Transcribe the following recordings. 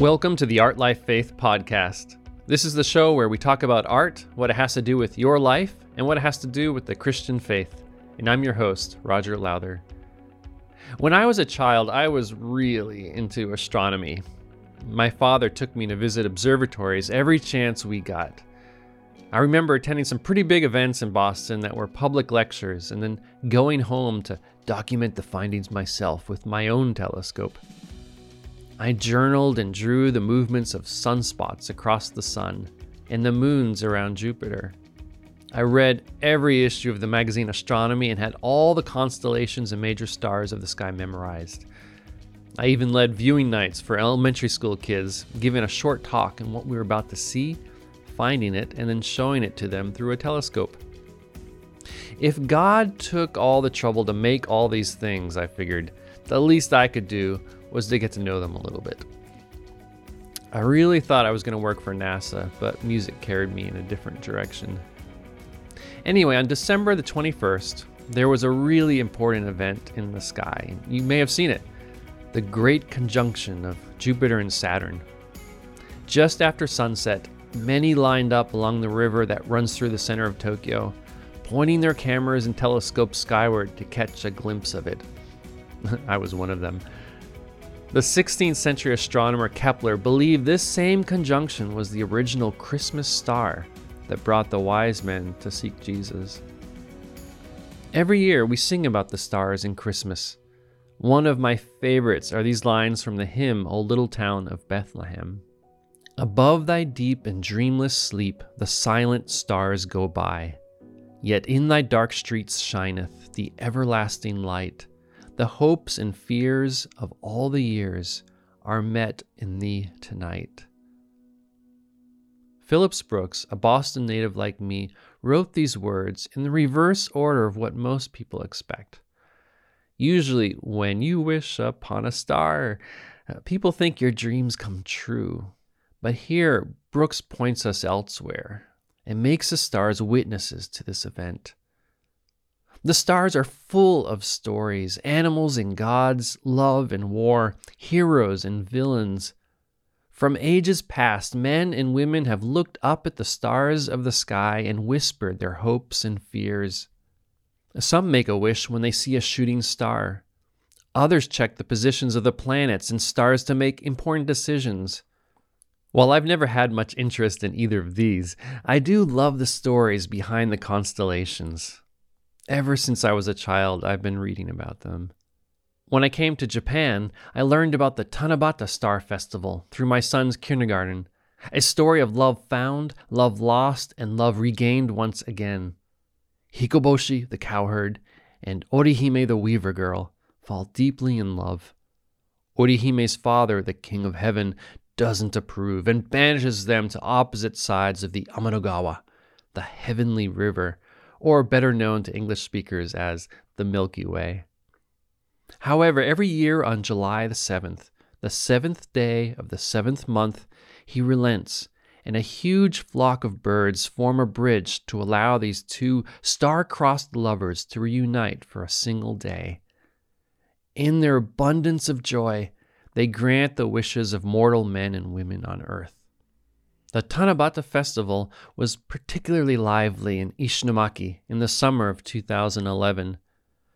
Welcome to the Art Life Faith podcast. This is the show where we talk about art, what it has to do with your life, and what it has to do with the Christian faith. And I'm your host, Roger Lowther. When I was a child, I was really into astronomy. My father took me to visit observatories every chance we got. I remember attending some pretty big events in Boston that were public lectures and then going home to document the findings myself with my own telescope. I journaled and drew the movements of sunspots across the sun and the moons around Jupiter. I read every issue of the magazine Astronomy and had all the constellations and major stars of the sky memorized. I even led viewing nights for elementary school kids, giving a short talk on what we were about to see, finding it, and then showing it to them through a telescope. If God took all the trouble to make all these things, I figured, the least I could do was to get to know them a little bit. I really thought I was going to work for NASA, but music carried me in a different direction. Anyway, on December the 21st, there was a really important event in the sky. You may have seen it the Great Conjunction of Jupiter and Saturn. Just after sunset, many lined up along the river that runs through the center of Tokyo, pointing their cameras and telescopes skyward to catch a glimpse of it. I was one of them. The 16th century astronomer Kepler believed this same conjunction was the original Christmas star that brought the wise men to seek Jesus. Every year we sing about the stars in Christmas. One of my favorites are these lines from the hymn, O Little Town of Bethlehem. Above thy deep and dreamless sleep, the silent stars go by. Yet in thy dark streets shineth the everlasting light. The hopes and fears of all the years are met in thee tonight. Phillips Brooks, a Boston native like me, wrote these words in the reverse order of what most people expect. Usually, when you wish upon a star, uh, people think your dreams come true. But here, Brooks points us elsewhere and makes the stars witnesses to this event. The stars are full of stories animals and gods, love and war, heroes and villains. From ages past, men and women have looked up at the stars of the sky and whispered their hopes and fears. Some make a wish when they see a shooting star. Others check the positions of the planets and stars to make important decisions. While I've never had much interest in either of these, I do love the stories behind the constellations. Ever since I was a child, I've been reading about them. When I came to Japan, I learned about the Tanabata Star Festival through my son's kindergarten, a story of love found, love lost, and love regained once again. Hikoboshi, the cowherd, and Orihime, the weaver girl, fall deeply in love. Orihime's father, the king of heaven, doesn't approve and banishes them to opposite sides of the Amanogawa, the heavenly river, or better known to English speakers as the Milky Way. However, every year on July the 7th, the seventh day of the seventh month, he relents, and a huge flock of birds form a bridge to allow these two star crossed lovers to reunite for a single day. In their abundance of joy, they grant the wishes of mortal men and women on earth. The Tanabata festival was particularly lively in Ishinomaki in the summer of 2011.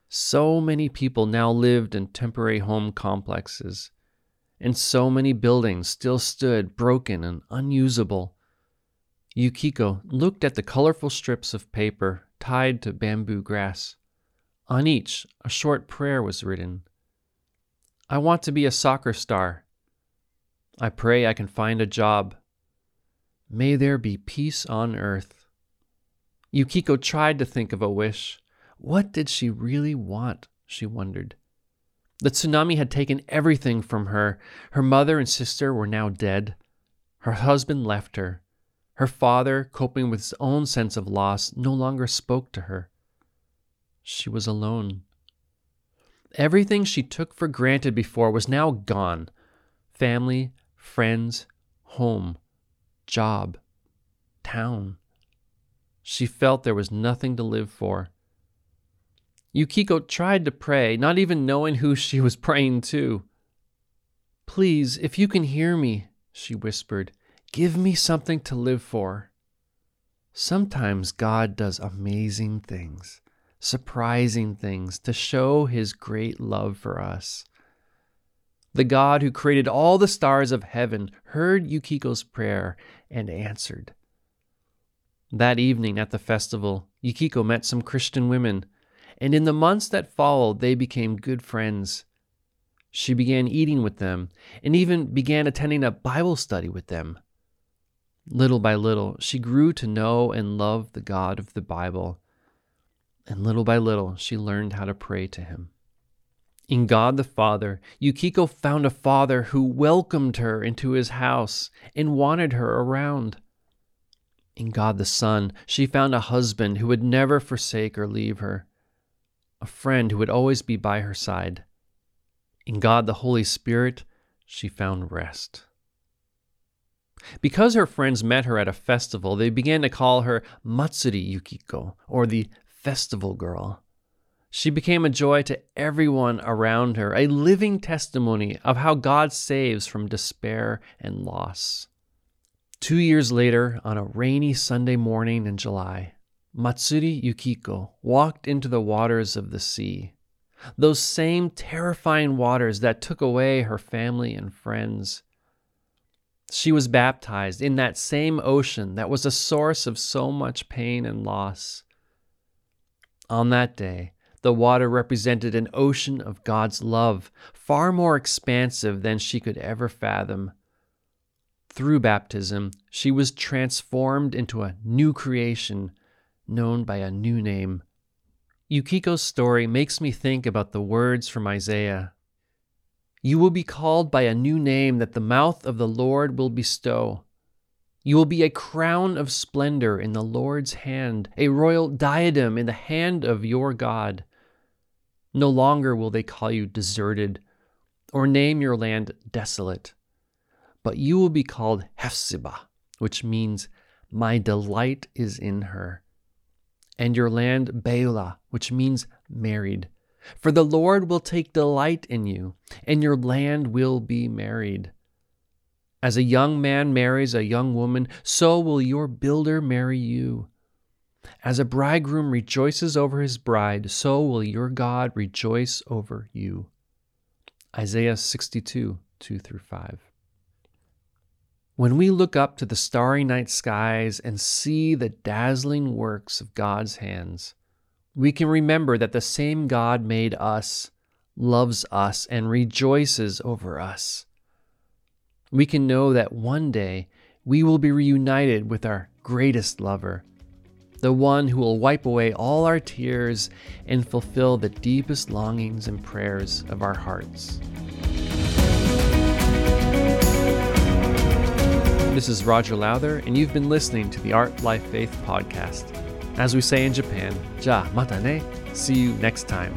So many people now lived in temporary home complexes, and so many buildings still stood broken and unusable. Yukiko looked at the colorful strips of paper tied to bamboo grass. On each, a short prayer was written. I want to be a soccer star. I pray I can find a job. May there be peace on earth. Yukiko tried to think of a wish. What did she really want? She wondered. The tsunami had taken everything from her. Her mother and sister were now dead. Her husband left her. Her father, coping with his own sense of loss, no longer spoke to her. She was alone. Everything she took for granted before was now gone family, friends, home job, town. She felt there was nothing to live for. Yukiko tried to pray, not even knowing who she was praying to. Please, if you can hear me, she whispered. Give me something to live for. Sometimes God does amazing things, surprising things to show his great love for us. The God who created all the stars of heaven heard Yukiko's prayer and answered. That evening at the festival, Yukiko met some Christian women, and in the months that followed, they became good friends. She began eating with them and even began attending a Bible study with them. Little by little, she grew to know and love the God of the Bible. And little by little, she learned how to pray to him. In God the Father, Yukiko found a father who welcomed her into his house and wanted her around. In God the Son, she found a husband who would never forsake or leave her, a friend who would always be by her side. In God the Holy Spirit, she found rest. Because her friends met her at a festival, they began to call her Matsuri Yukiko, or the Festival Girl. She became a joy to everyone around her, a living testimony of how God saves from despair and loss. Two years later, on a rainy Sunday morning in July, Matsuri Yukiko walked into the waters of the sea, those same terrifying waters that took away her family and friends. She was baptized in that same ocean that was a source of so much pain and loss. On that day, the water represented an ocean of God's love, far more expansive than she could ever fathom. Through baptism, she was transformed into a new creation known by a new name. Yukiko's story makes me think about the words from Isaiah you will be called by a new name that the mouth of the Lord will bestow. You will be a crown of splendor in the Lord's hand, a royal diadem in the hand of your God. No longer will they call you deserted or name your land desolate, but you will be called Hephzibah, which means, My delight is in her, and your land Beulah, which means married. For the Lord will take delight in you, and your land will be married. As a young man marries a young woman, so will your builder marry you. As a bridegroom rejoices over his bride, so will your God rejoice over you. Isaiah 62, 2 through 5. When we look up to the starry night skies and see the dazzling works of God's hands, we can remember that the same God made us, loves us, and rejoices over us. We can know that one day we will be reunited with our greatest lover, the one who will wipe away all our tears and fulfill the deepest longings and prayers of our hearts. This is Roger Lowther, and you've been listening to the Art Life Faith podcast. As we say in Japan, ja mata ne. See you next time.